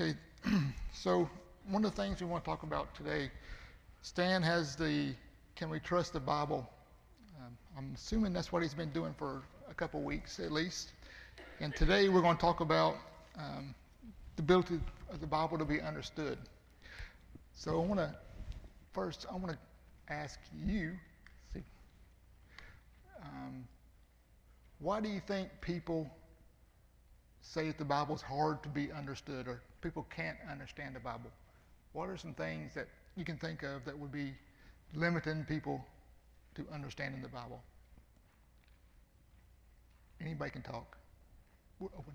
Okay, so one of the things we want to talk about today, Stan has the Can We Trust the Bible? Um, I'm assuming that's what he's been doing for a couple weeks at least. And today we're going to talk about um, the ability of the Bible to be understood. So I want to, first, I want to ask you, see, um, why do you think people say that the Bible is hard to be understood or people can't understand the Bible? What are some things that you can think of that would be limiting people to understanding the Bible? Anybody can talk. We're open.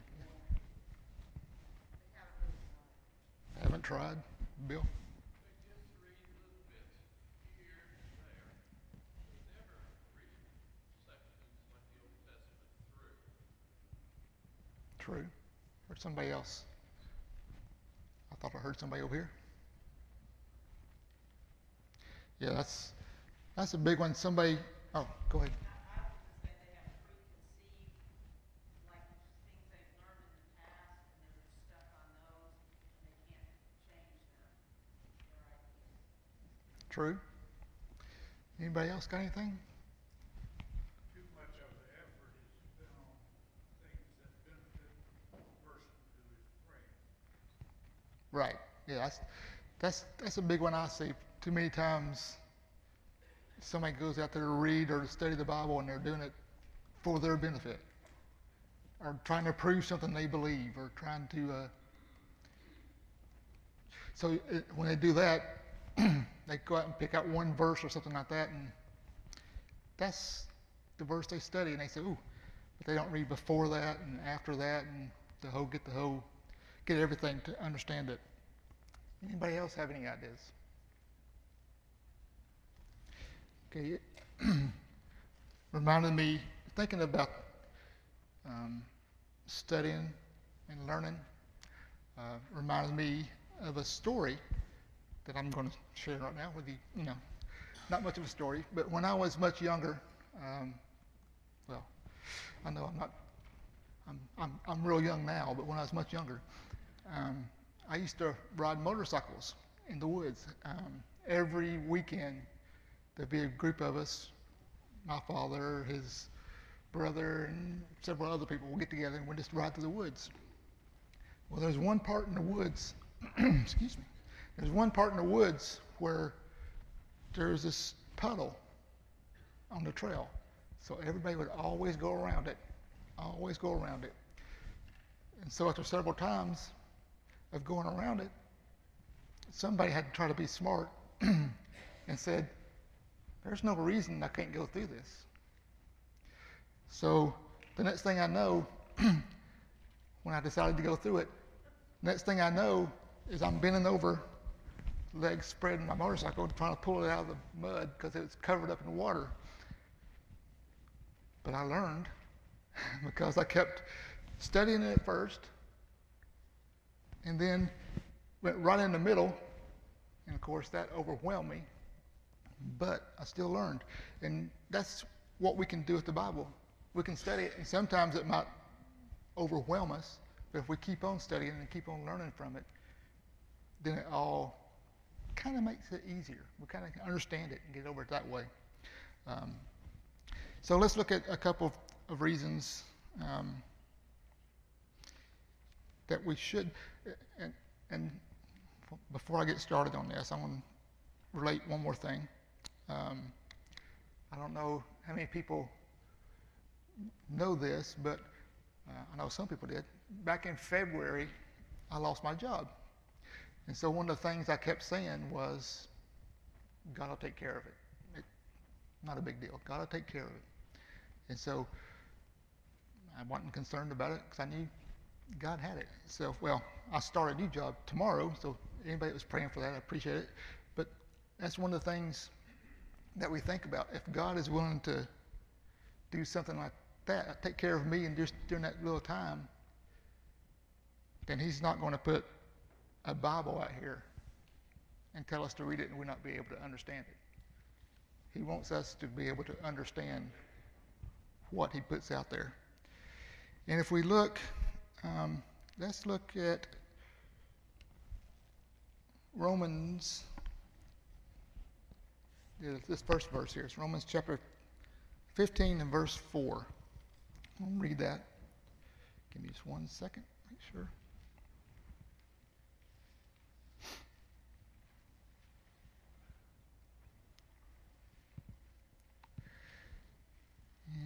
Haven't tried, Bill? True. Or somebody else. I thought I heard somebody over here. Yeah, that's that's a big one. Somebody. Oh, go ahead. True. Anybody else got anything? Too much of the effort is spent on things that benefit the person who is praying. Right. Yeah, that's that's that's a big one I see too many times. Somebody goes out there to read or to study the Bible and they're doing it for their benefit, or trying to prove something they believe, or trying to. Uh, so when they do that, they go out and pick out one verse or something like that, and that's the verse they study, and they say, "Ooh," but they don't read before that and after that, and the whole get the whole get everything to understand it. Anybody else have any ideas? Okay, reminded me thinking about um, studying and learning. Uh, reminded me of a story that I'm going to share right now with you. You know, not much of a story, but when I was much younger, um, well, I know I'm not, I'm, I'm, I'm real young now, but when I was much younger, um, I used to ride motorcycles in the woods. Um, every weekend, there'd be a group of us, my father, his brother, and several other people would get together and we'd just ride through the woods. Well, there's one part in the woods, excuse me, there's one part in the woods where there's this puddle on the trail. So everybody would always go around it, always go around it. And so after several times of going around it, somebody had to try to be smart and said, there's no reason I can't go through this. So the next thing I know, when I decided to go through it, next thing I know is I'm bending over legs spread in my motorcycle trying to pull it out of the mud because it was covered up in water. But I learned because I kept studying it first and then went right in the middle. And of course, that overwhelmed me. But I still learned. And that's what we can do with the Bible. We can study it, and sometimes it might overwhelm us. But if we keep on studying and keep on learning from it, then it all kind of makes it easier. We kind of understand it and get over it that way. Um, so let's look at a couple of, of reasons um, that we should. And, and, before I get started on this, I want to relate one more thing. Um, I don't know how many people know this, but uh, I know some people did. Back in February, I lost my job. And so one of the things I kept saying was, God will take care of it. it not a big deal. God will take care of it. And so I wasn't concerned about it because I knew God had it. So, well, I start a new job tomorrow. So anybody that was praying for that, I appreciate it. But that's one of the things that we think about. If God is willing to do something like that, take care of me and just during that little time, then He's not going to put a Bible out here and tell us to read it and we not be able to understand it. He wants us to be able to understand what he puts out there. And if we look, um, let's look at Romans, this first verse here. It's Romans chapter 15 and verse 4. I'll read that. Give me just one second, make sure.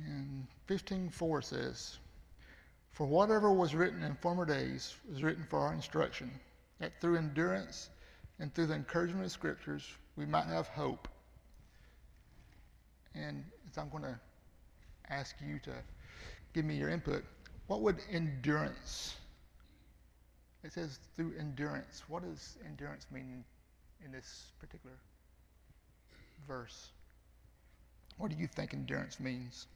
And 15:4 says, "For whatever was written in former days was written for our instruction, that through endurance and through the encouragement of scriptures we might have hope." And I'm going to ask you to give me your input. What would endurance? It says through endurance. What does endurance mean in this particular verse? What do you think endurance means?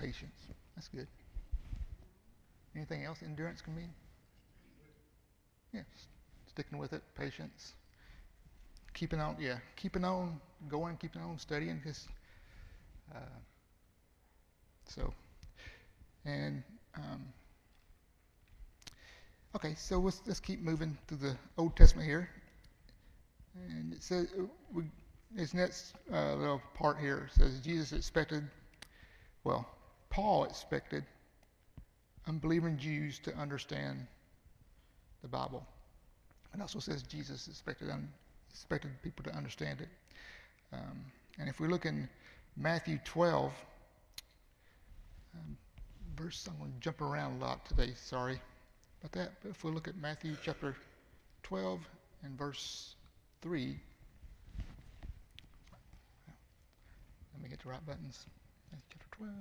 Patience. That's good. Anything else endurance can mean? Yeah, Sticking with it, patience. Keeping on, yeah, keeping on going, keeping on studying. Just, uh, so, and um, okay, so let's, let's keep moving through the Old Testament here. And it says, uh, we, this next uh, little part here says Jesus expected, well, Paul expected unbelieving Jews to understand the Bible. It also says Jesus expected, un, expected people to understand it. Um, and if we look in Matthew 12, um, verse, I'm going to jump around a lot today, sorry about that. But if we look at Matthew chapter 12 and verse 3, let me get the right buttons. Matthew chapter 12,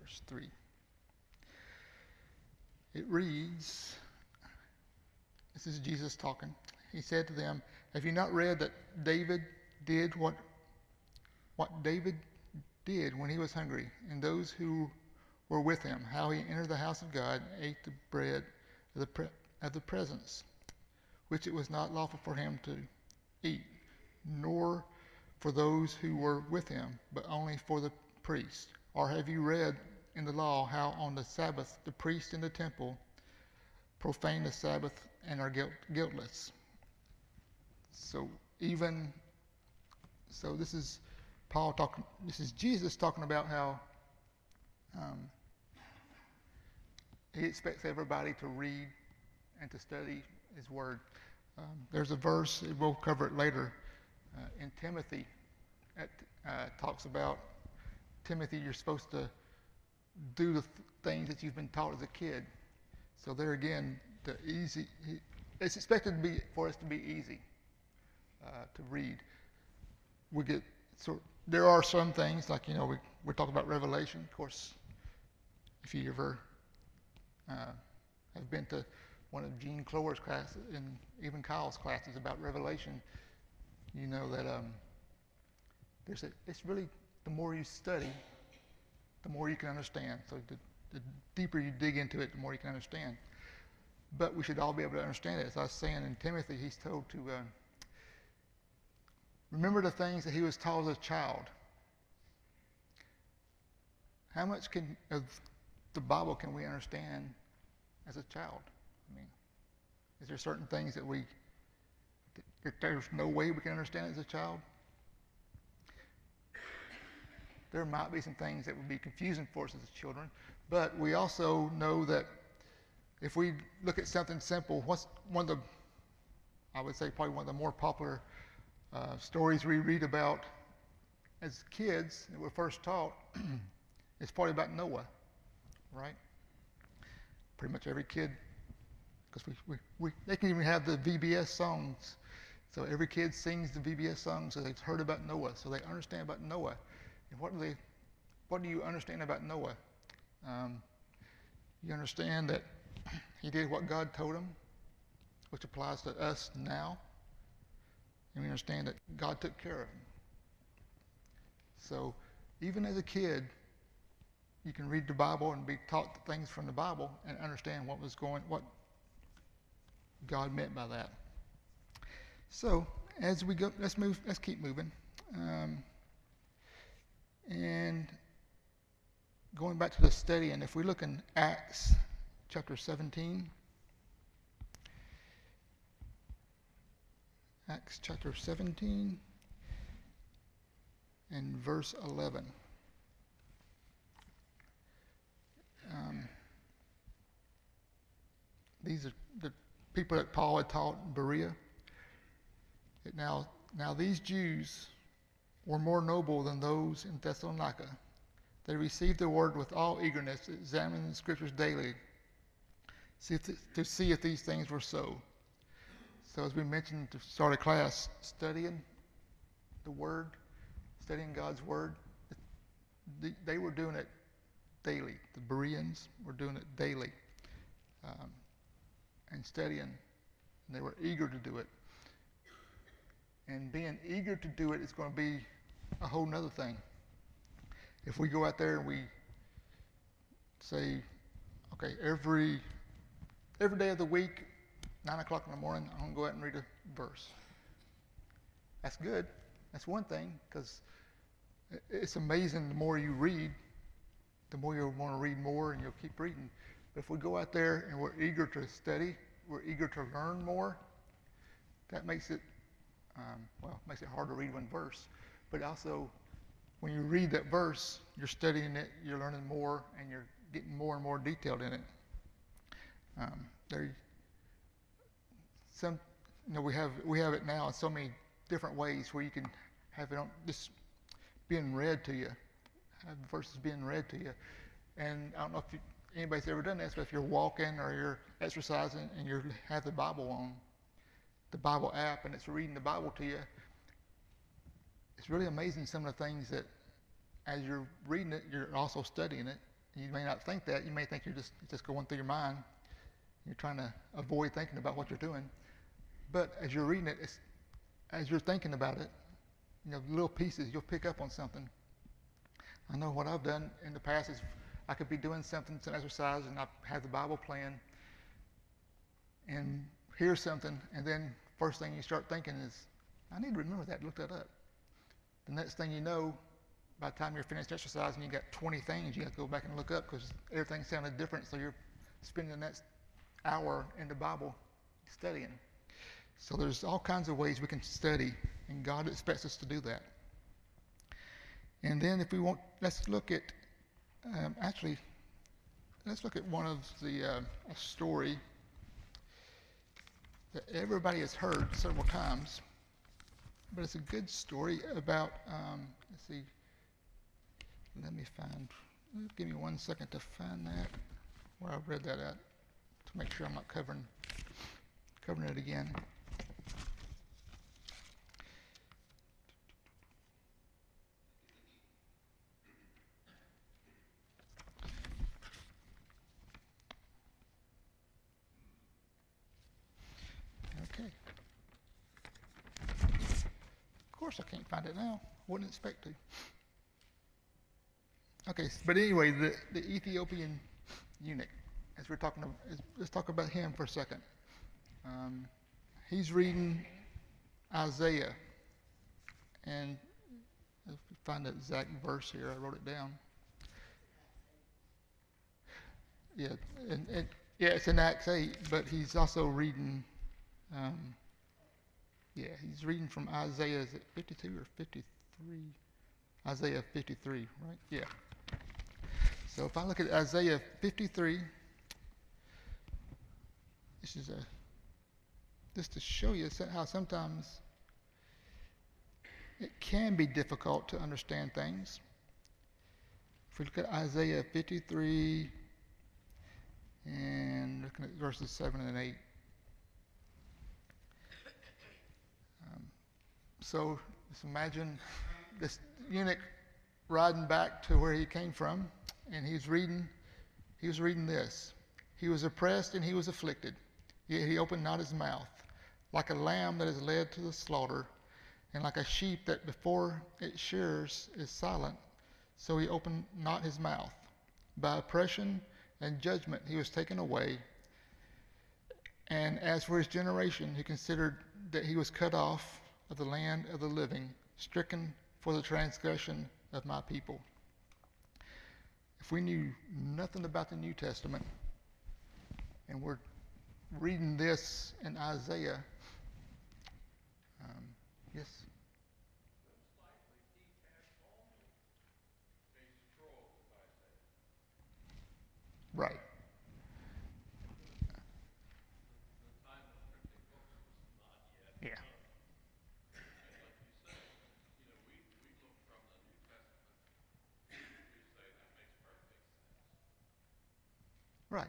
verse 3. It reads, this is Jesus talking. He said to them, Have you not read that David did what, what David did when he was hungry, and those who were with him, how he entered the house of God and ate the bread of the, pre- of the presence, which it was not lawful for him to eat, nor for those who were with him, but only for the priest? Or have you read in the law how on the Sabbath the priest in the temple profane the Sabbath and are guilt, guiltless? So even so, this is Paul talking. This is Jesus talking about how um, he expects everybody to read and to study his word. Um, there's a verse we'll cover it later uh, in Timothy. That uh, talks about Timothy. You're supposed to do the th- things that you've been taught as a kid. So there again, the easy. It's expected to be for us to be easy uh, to read. We get so there are some things like you know we we're talking about Revelation. Of course, if you ever uh, have been to one of Gene Clower's classes and even Kyle's classes about Revelation, you know that um, there's a, it's really the more you study, the more you can understand. So the, the deeper you dig into it, the more you can understand. But we should all be able to understand it. As I was saying in Timothy, he's told to uh, remember the things that he was taught as a child. How much can, of the Bible can we understand as a child? I mean, is there certain things that we that there's no way we can understand as a child? There might be some things that would be confusing for us as children, but we also know that if we look at something simple, what's one of the, I would say probably one of the more popular uh, stories we read about as kids that we're first taught is probably about Noah, right? Pretty much every kid, because we, we, we, they can even have the VBS songs. So every kid sings the VBS song, so they've heard about Noah, so they understand about Noah. What do they, what do you understand about Noah? Um, you understand that he did what God told him, which applies to us now. And we understand that God took care of him. So even as a kid, you can read the Bible and be taught things from the Bible and understand what was going, what God meant by that. So as we go, let's move. Let's keep moving. Um, and going back to the study, and if we look in Acts chapter 17, Acts chapter 17 and verse 11. Um, these are the people that Paul had taught in Berea. Now, now these Jews were more noble than those in Thessalonica. They received the word with all eagerness, examining the scriptures daily to see if these things were so. So, as we mentioned to start a class, studying the Word, studying God's Word, they were doing it daily. The Bereans were doing it daily um, and studying, and they were eager to do it. And being eager to do it is going to be a whole nother thing. If we go out there and we say, okay, every every day of the week, nine o'clock in the morning, I'm gonna go out and read a verse. That's good. That's one thing because it's amazing. The more you read, the more you'll want to read more, and you'll keep reading. But if we go out there and we're eager to study, we're eager to learn more, that makes it um, well makes it hard to read one verse. But also, when you read that verse, you're studying it, you're learning more, and you're getting more and more detailed in it. Um, there, some, you know, we have we have it now in so many different ways where you can have it on this being read to you, have verses being read to you. And I don't know if you, anybody's ever done this, but if you're walking or you're exercising and you have the Bible on, the Bible app, and it's reading the Bible to you, it's really amazing some of the things that as you're reading it, you're also studying it. You may not think that. You may think you're just just going through your mind. You're trying to avoid thinking about what you're doing. But as you're reading it, as you're thinking about it, you know, little pieces, you'll pick up on something. I know what I've done in the past is I could be doing something, some exercise, and I have the Bible playing and hear something, and then first thing you start thinking is, I need to remember that, look that up. The next thing you know, by the time you're finished exercising, you got 20 things you have to go back and look up because everything sounded different, so you're spending the next hour in the Bible studying. So there's all kinds of ways we can study, and God expects us to do that. And then if we want, let's look at, um, actually, let's look at one of the, uh, a story that everybody has heard several times, but it's a good story about, um, let's see, let me find, give me one second to find that, where I read that at to make sure I'm not covering, covering it again. Okay. Of course, I can't find it Wouldn't expect to. Okay, but anyway, the, the Ethiopian eunuch as we're talking, about, let's talk about him for a second. Um, he's reading Isaiah, and if we find the exact verse here, I wrote it down. Yeah, and, and yeah, it's in Acts 8, but he's also reading. Um, yeah, he's reading from Isaiah. Is it 52 or 53? Isaiah 53, right? Yeah. So if I look at Isaiah 53, this is a just to show you how sometimes it can be difficult to understand things. If we look at Isaiah 53 and looking at verses 7 and 8. Um, so just imagine this eunuch riding back to where he came from, and he's reading, he was reading this. He was oppressed and he was afflicted Yet he opened not his mouth, like a lamb that is led to the slaughter, and like a sheep that before its shears is silent, so he opened not his mouth. By oppression and judgment he was taken away. And as for his generation, he considered that he was cut off of the land of the living, stricken for the transgression of my people. If we knew nothing about the New Testament and we're reading this in Isaiah, um, Yes. Right. Yeah. Right.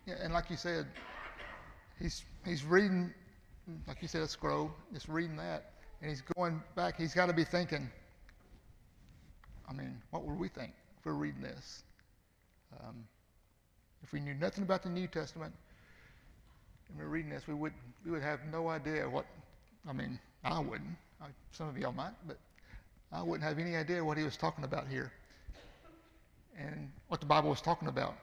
Yeah, and like you said, he's he's reading, like you said, a scroll. Just reading that, and he's going back. He's got to be thinking. I mean, what would we think if we're reading this? Um, if we knew nothing about the New Testament and we're reading this, we would we would have no idea what. I mean, I wouldn't. I, some of y'all might, but I wouldn't have any idea what he was talking about here and what the Bible was talking about.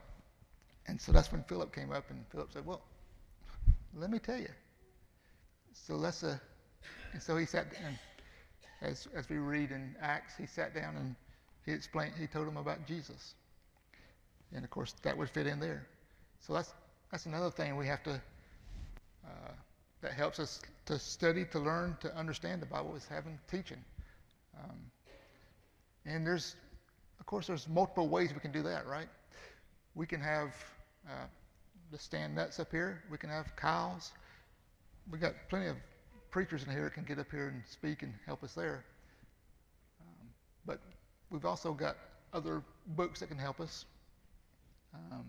And so that's when Philip came up, and Philip said, "Well, let me tell you." So let's uh, and so he sat down. As as we read in Acts, he sat down and he explained. He told him about Jesus, and of course that would fit in there. So that's that's another thing we have to. Uh, that helps us to study, to learn, to understand the Bible is having teaching. Um, and there's of course, there's multiple ways we can do that, right? We can have uh, the stand nuts up here. We can have cows. We've got plenty of preachers in here that can get up here and speak and help us there. Um, but we've also got other books that can help us. Um,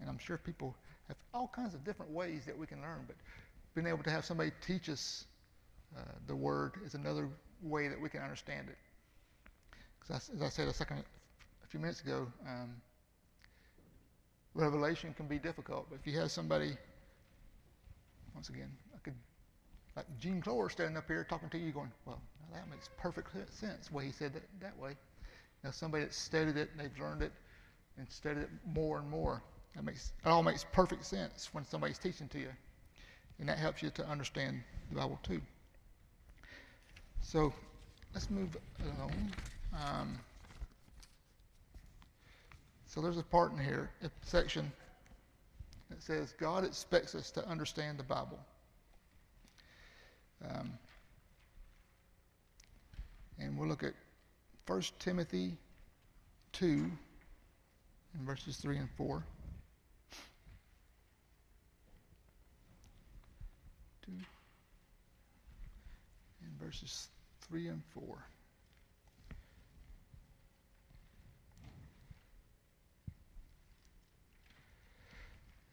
and I'm sure people have all kinds of different ways that we can learn, but being able to have somebody teach us uh, the Word is another way that we can understand it. Because as I said a second, a few minutes ago, um, revelation can be difficult. But if you have somebody, once again, I could, like Gene Clore standing up here talking to you, going, "Well, that makes perfect sense." The way he said that that way. Now somebody that studied it, and they've learned it, and studied it more and more. That makes it all makes perfect sense when somebody's teaching to you, and that helps you to understand the Bible too. So let's move along. Um, so there's a part in here, a section that says God expects us to understand the Bible. Um, and we'll look at 1 Timothy 2 in verses 3 and 4. 2 in verses 3 and 4.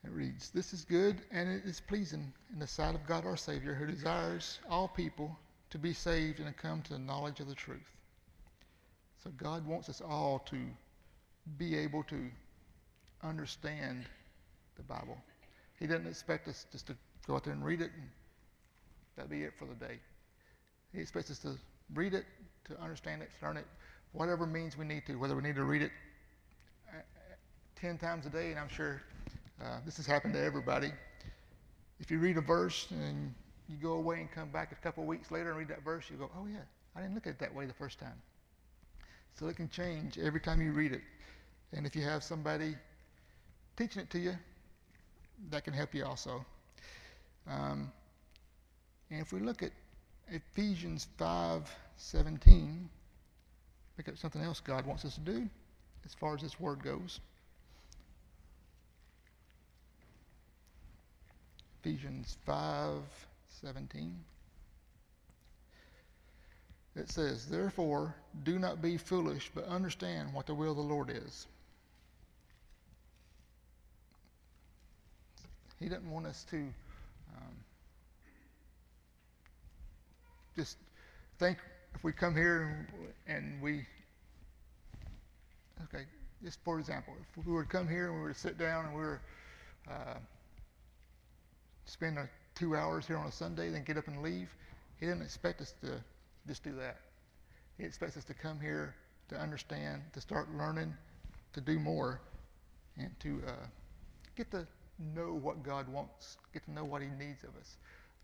It reads, This is good and it is pleasing in the sight of God our Savior, who desires all people to be saved and to come to the knowledge of the truth. So God wants us all to be able to understand the Bible. He doesn't expect us just to go out there and read it and that'll be it for the day. He expects us to read it, to understand it, to learn it, whatever means we need to, whether we need to read it uh, uh, 10 times a day, and I'm sure uh, this has happened to everybody. If you read a verse and you go away and come back a couple weeks later and read that verse, you go, oh, yeah, I didn't look at it that way the first time. So it can change every time you read it. And if you have somebody teaching it to you, that can help you also. Um, and if we look at Ephesians 5:17, pick up something else God wants us to do as far as this word goes. Ephesians 5:17. It says, "Therefore, do not be foolish, but understand what the will of the Lord is." He doesn't want us to um, just think if we come here and, and we, okay, just for example, if we were to come here and we were to sit down and we were uh, spend a, two hours here on a Sunday, then get up and leave. He doesn't expect us to just do that. He expects us to come here to understand, to start learning, to do more, and to uh, get to know what God wants, get to know what He needs of us.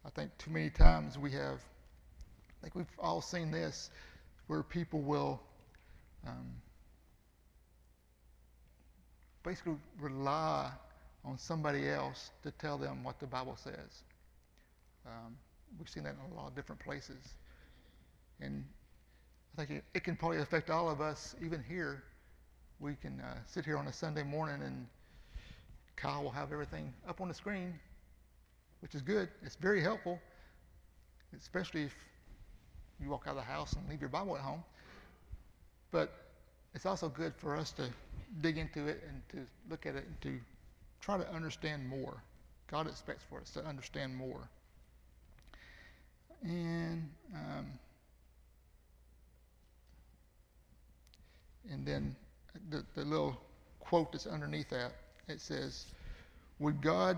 I think too many times we have, I think we've all seen this, where people will um, basically rely on somebody else to tell them what the Bible says. Um, we've seen that in a lot of different places. And I think it, can probably affect all of us, even here. We can uh, sit here on a Sunday morning and Kyle will have everything up on the screen, which is good. It's very helpful, especially if you walk out of the house and leave your Bible at home. But it's also good for us to dig into it and to look at it and to try to understand more. God expects for us to understand more. And um, and then the, the little quote that's underneath that it says, "Would God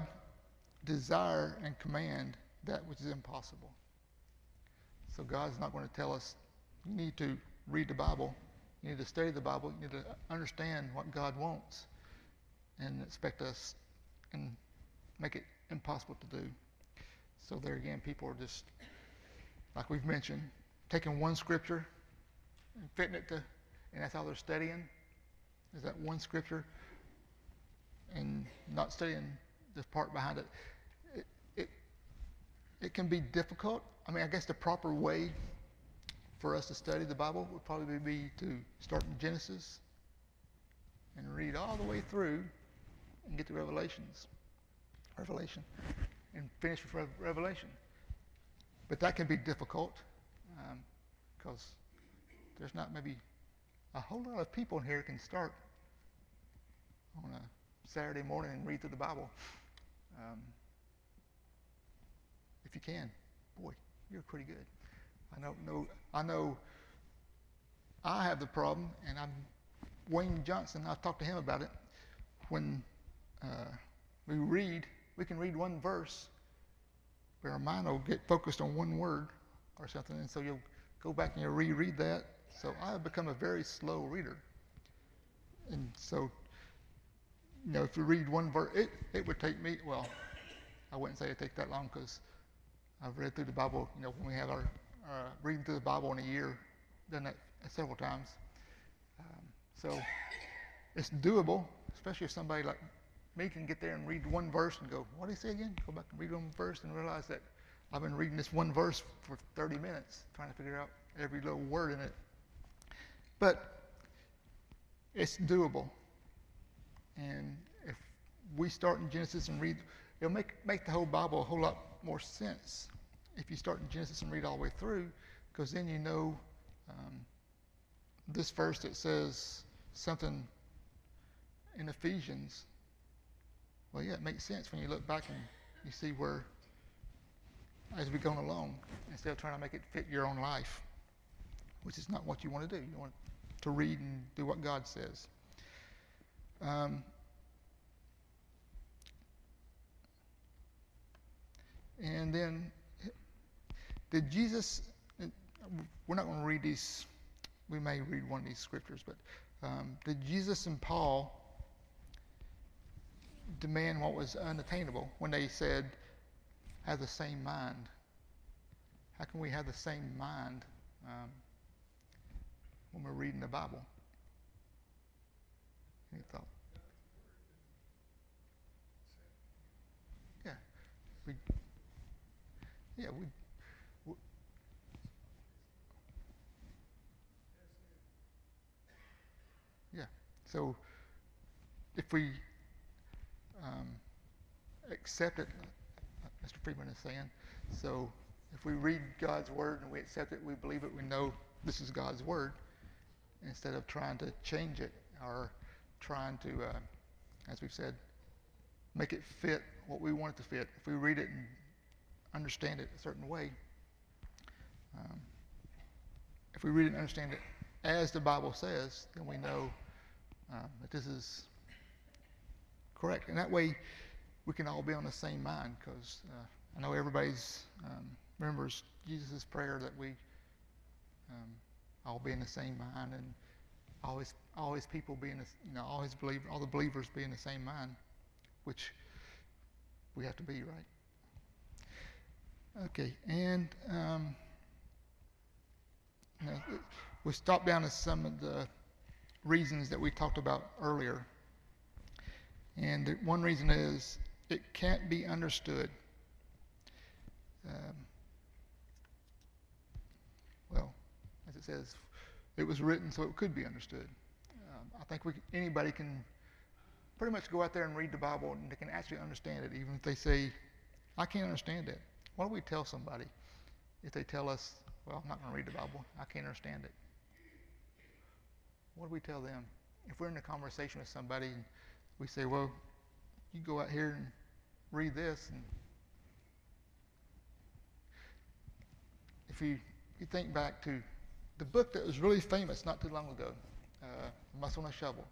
desire and command that which is impossible?" So God's not going to tell us you need to read the Bible, you need to study the Bible, you need to understand what God wants, and expect us and make it impossible to do. So there again, people are just like we've mentioned, taking one scripture and fitting it to, and that's how they're studying. Is that one scripture and not studying the part behind it. It, it, it can be difficult. I mean, I guess the proper way for us to study the Bible would probably be to start in Genesis and read all the way through and get to Revelations, Revelation, and finish with Revelation. But that can be difficult because um, there's not maybe a whole lot of people in here can start on a Saturday morning and read through the Bible. Um, if you can, boy, you're pretty good. I know, know, I know. I have the problem, and I'm Wayne Johnson. I've talked to him about it. When uh, we read, we can read one verse, but our mind will get focused on one word or something, and so you'll go back and you'll reread that. So I have become a very slow reader, and so you know, if you read one verse, it, it would take me, well, I wouldn't say it'd take that long because I've read through the Bible, you know, when we have our reading through the Bible in a year, done that several times. Um, so it's doable, especially if somebody like me can get there and read one verse and go, what did he say again? Go back and read one verse and realize that I've been reading this one verse for 30 minutes, trying to figure out every little word in it. But it's doable. And if we start in Genesis and read, it'll make, make the whole Bible a whole lot more sense if you start in Genesis and read all the way through, because then you know um, this verse that says something in Ephesians. Well, yeah, it makes sense when you look back and you see where, as we go along, instead of trying to make it fit your own life, which is not what you want to do. You want to read and do what God says. Um, and then, did Jesus, we're not going to read these, we may read one of these scriptures, but um, did Jesus and Paul demand what was unattainable when they said, have the same mind? How can we have the same mind um, when we're reading the Bible? Any thought? Yeah. We, yeah, we, we yeah. So if we um, accept it, Mr. Friedman is saying, so if we read God's word and we accept it, we believe it, we know this is God's word, instead of trying to change it or trying to, uh, as we've said, make it fit what we want it to fit. If we read it and understand it a certain way, um, if we read it and understand it as the Bible says, then we know um, that this is correct. And that way, we can all be on the same mind because uh, I know everybody's um, remembers Jesus' prayer that we um, all be in the same mind and all his, all his people being, you know, all his believe, all the believers be in the same mind, which we have to be, right? Okay, and um, you know, we stop down to some of the reasons that we talked about earlier. And the, one reason is it can't be understood. um, well, as it says, it was written so it could be understood. Um, I think we, anybody can pretty much go out there and read the Bible and they can actually understand it, even if they say, I can't understand it. What do we tell somebody if they tell us, well, I'm not going to read the Bible, I can't understand it? What do we tell them? If we're in a conversation with somebody we say, well, you go out here and read this, and if you, you think back to the book that was really famous not too long ago, uh, Muscle and a Shovel.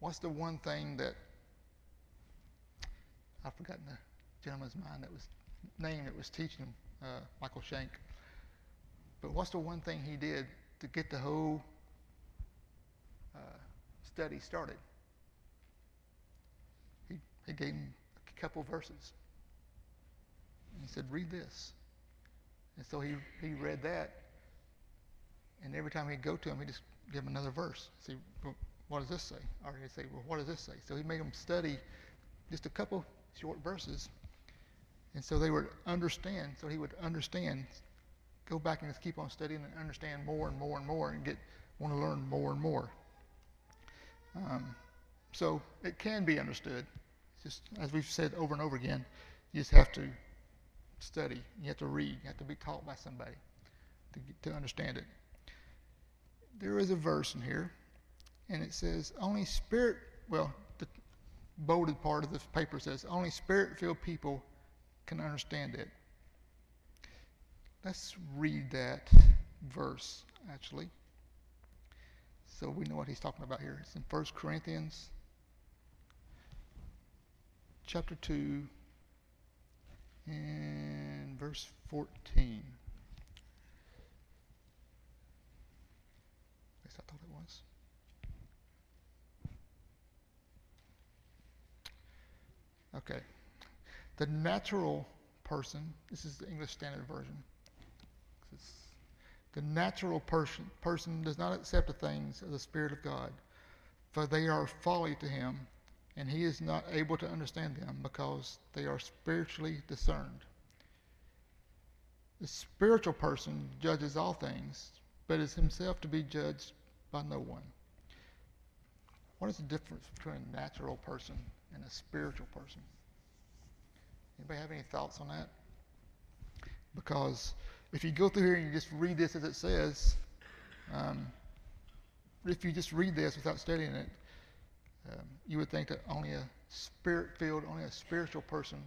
What's the one thing that I've forgotten the gentleman's mind that was name that was teaching him, uh, Michael Shank. But what's the one thing he did to get the whole uh, study started? He, gave him a couple verses. And he said, read this. And so he, he read that. And every time he'd go to him, he'd just give him another verse. See, what does this say? Or he'd say, well, what does this say? So he made them study just a couple short verses. And so they would understand. So he would understand, go back and just keep on studying and understand more and more and more and get want to learn more and more. Um, so it can be understood. Just as we've said over and over again, you just have to study. You have to read. You have to be taught by somebody to to understand it. There is a verse in here, and it says, "Only spirit." Well, the bolded part of the paper says, "Only spirit-filled people can understand it." Let's read that verse actually, so we know what he's talking about here. It's in 1 Corinthians chapter 2 and verse 14. At least I thought it was. Okay. The natural person, this is the English Standard Version. The natural person, person does not accept the things of the Spirit of God, for they are folly to him, and he is not able to understand them because they are spiritually discerned. The spiritual person judges all things, but is himself to be judged by no one. What is the difference between a natural person and a spiritual person? Anybody have any thoughts on that? Because if you go through here and you just read this as it says, um, if you just read this without studying it, um, you would think that only a spirit-filled, only a spiritual person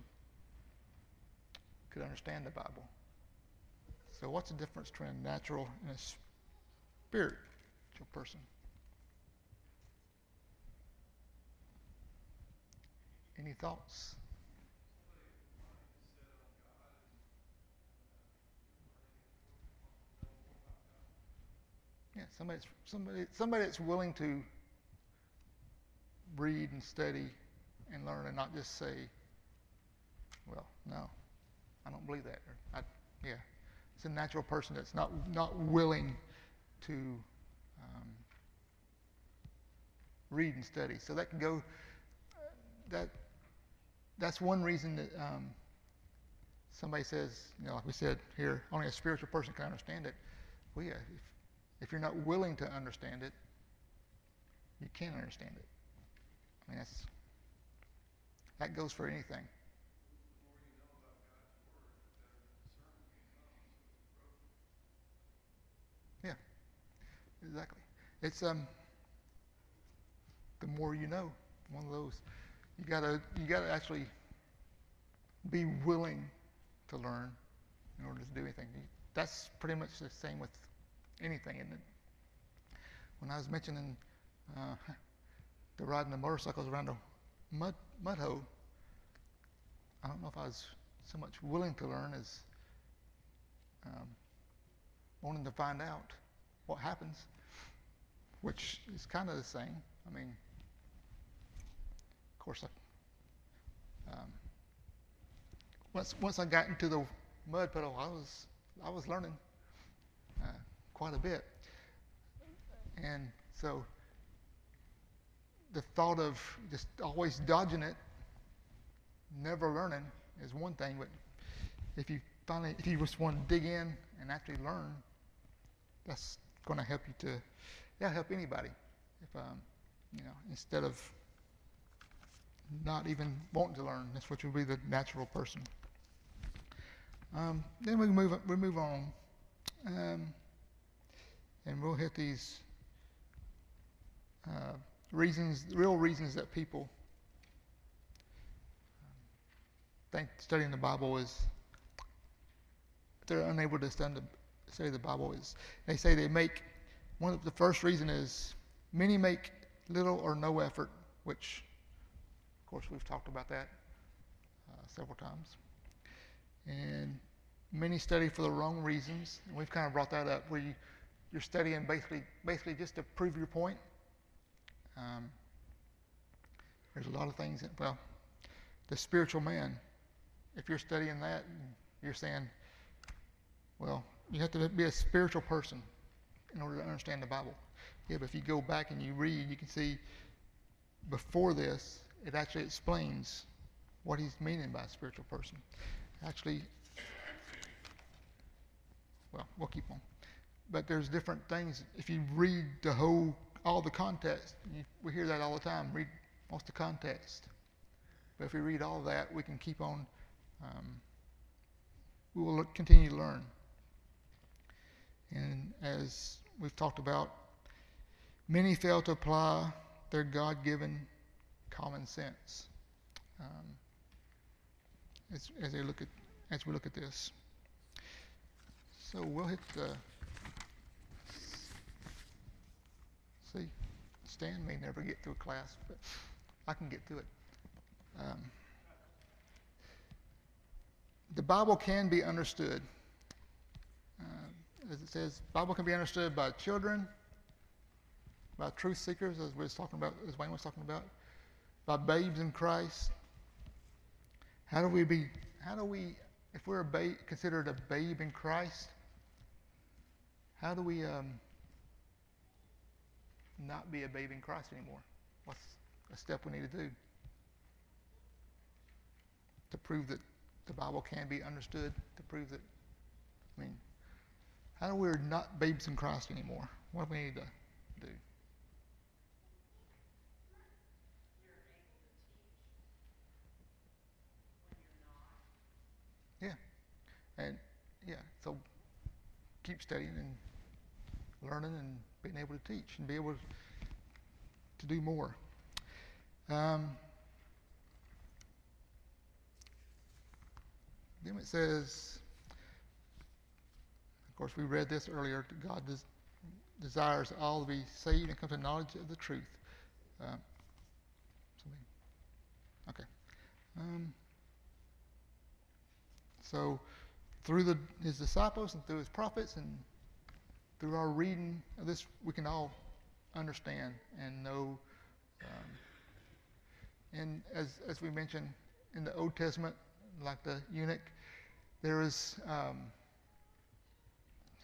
could understand the Bible. So, what's the difference between a natural and a spiritual person? Any thoughts? Yeah, somebody, somebody, somebody that's willing to read and study and learn and not just say, well, no, I don't believe that. Or, I, yeah, it's a natural person that's not, not willing to um, read and study. So that can go, that, that's one reason that um, somebody says, you know, like we said here, only a spiritual person can understand it. Well, yeah, if, if you're not willing to understand it, you can't understand it. I mean, that's, that goes for anything. Yeah, exactly. It's um, the more you know. One of those. You gotta, you gotta actually be willing to learn in order to do anything. That's pretty much the same with anything, isn't it? When I was mentioning uh, the riding the motorcycles around a mud mud hole, I don't know if I was so much willing to learn as um, wanting to find out what happens, which is kind of the same. I mean, of course, I, um, once once I got into the mud puddle, I was I was learning uh, quite a bit, and so the thought of just always dodging it, never learning, is one thing. But if you finally, if you just want to dig in and actually learn, that's going to help you to, yeah, help anybody. If, um, you know, instead of not even wanting to learn, that's what you'll be the natural person. Um, then we move, we move on. Um, and we'll hit these uh, reasons, real reasons that people think studying the Bible is they're unable to study the, study the Bible is they say they make one of the first reason is many make little or no effort, which of course we've talked about that uh, several times, and many study for the wrong reasons, and we've kind of brought that up where you you're studying basically basically just to prove your point. Um, there's a lot of things. That, well, the spiritual man. If you're studying that, you're saying, well, you have to be a spiritual person in order to understand the Bible. Yeah, but if you go back and you read, you can see before this, it actually explains what he's meaning by a spiritual person. Actually, well, we'll keep on but there's different things. If you read the whole, all the context, we hear that all the time. Read most of the context. But if we read all that, we can keep on. Um, we will look, continue to learn. And as we've talked about, many fail to apply their God-given common sense um, as, as they look at as we look at this. So we'll hit the See, Stan may never get through a class, but I can get through it. Um, the Bible can be understood. Uh, as it says, Bible can be understood by children, by truth seekers, as we was talking about, as Wayne was talking about, by babes in Christ. How do we be? How do we, if we're a babe, considered a babe in Christ? How do we um, not be a babe in Christ anymore? What's a step we need to do to prove that the Bible can be understood? To prove that, I mean, how do we are not babes in Christ anymore? What do we need to do? Yeah, and yeah, so keep studying and learning and being able to teach and be able to do more. Um, then it says, of course, we read this earlier. God des- desires all to be saved and come to knowledge of the truth. Uh, okay. Um, so, through the, his disciples and through his prophets and through our reading of this, we can all understand and know. Um, and as, as we mentioned in the Old Testament, like the eunuch, there is um,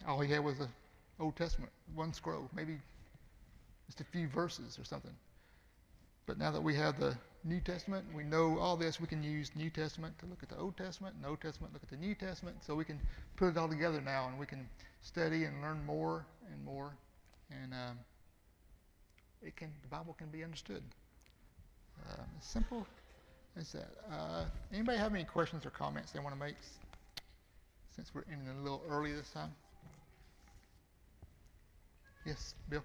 all he had was the Old Testament, one scroll, maybe just a few verses or something. But now that we have the New Testament, we know all this, we can use New Testament to look at the Old Testament, and Old Testament look at the New Testament, so we can put it all together now, and we can study and learn more and more, and um, it can the Bible can be understood. Uh, as simple as that. Uh, anybody have any questions or comments they want to make? Since we're ending a little early this time. Yes, Bill.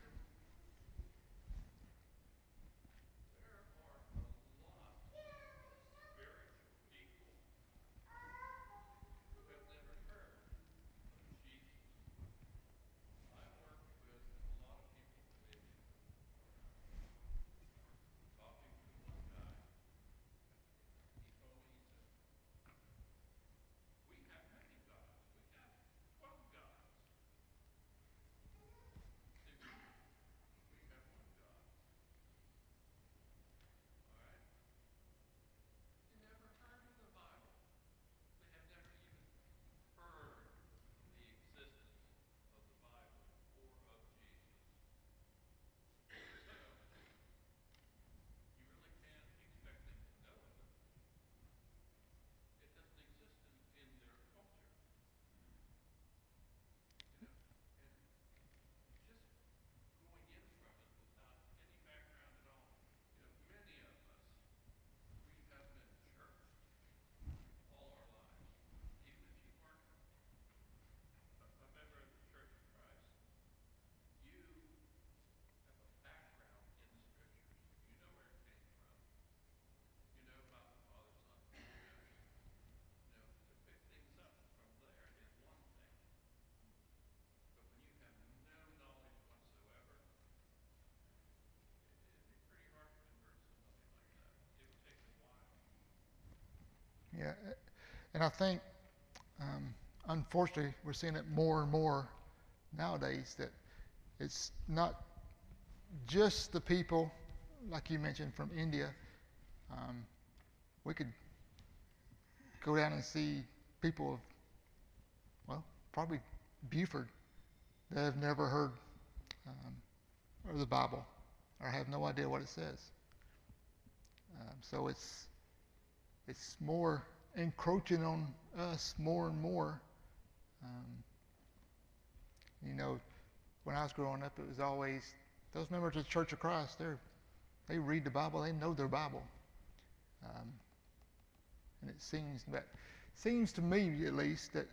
And I think, um, unfortunately, we're seeing it more and more nowadays that it's not just the people, like you mentioned, from India. Um, we could go down and see people of, well, probably Buford that have never heard um, of the Bible or have no idea what it says. Um, so it's it's more encroaching on us more and more. Um, you know, when I was growing up, it was always those members of the Church of Christ. They they read the Bible. They know their Bible. Um, and it seems that seems to me, at least, that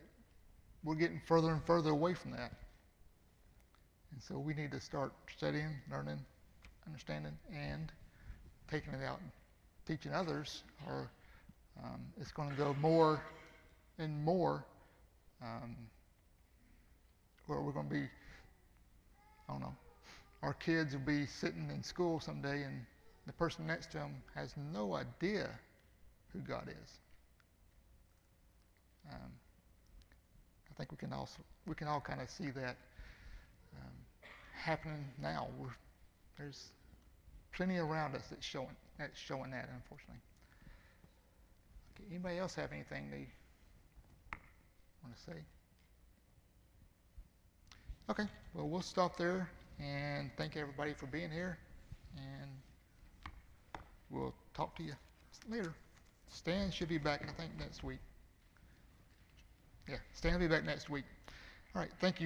we're getting further and further away from that. And so we need to start studying, learning, understanding, and taking it out and teaching others, or um, it's going to go more and more um, where we're going to be, I don't know, our kids will be sitting in school someday and the person next to them has no idea who God is. Um, I think we can also we can all kind of see that um, happening now. We're, there's plenty around us that's showing that's showing that, unfortunately. Anybody else have anything they want to say? Okay, well we'll stop there and thank everybody for being here, and we'll talk to you later. Stan should be back, I think, next week. Yeah, Stan will be back next week. All right, thank you.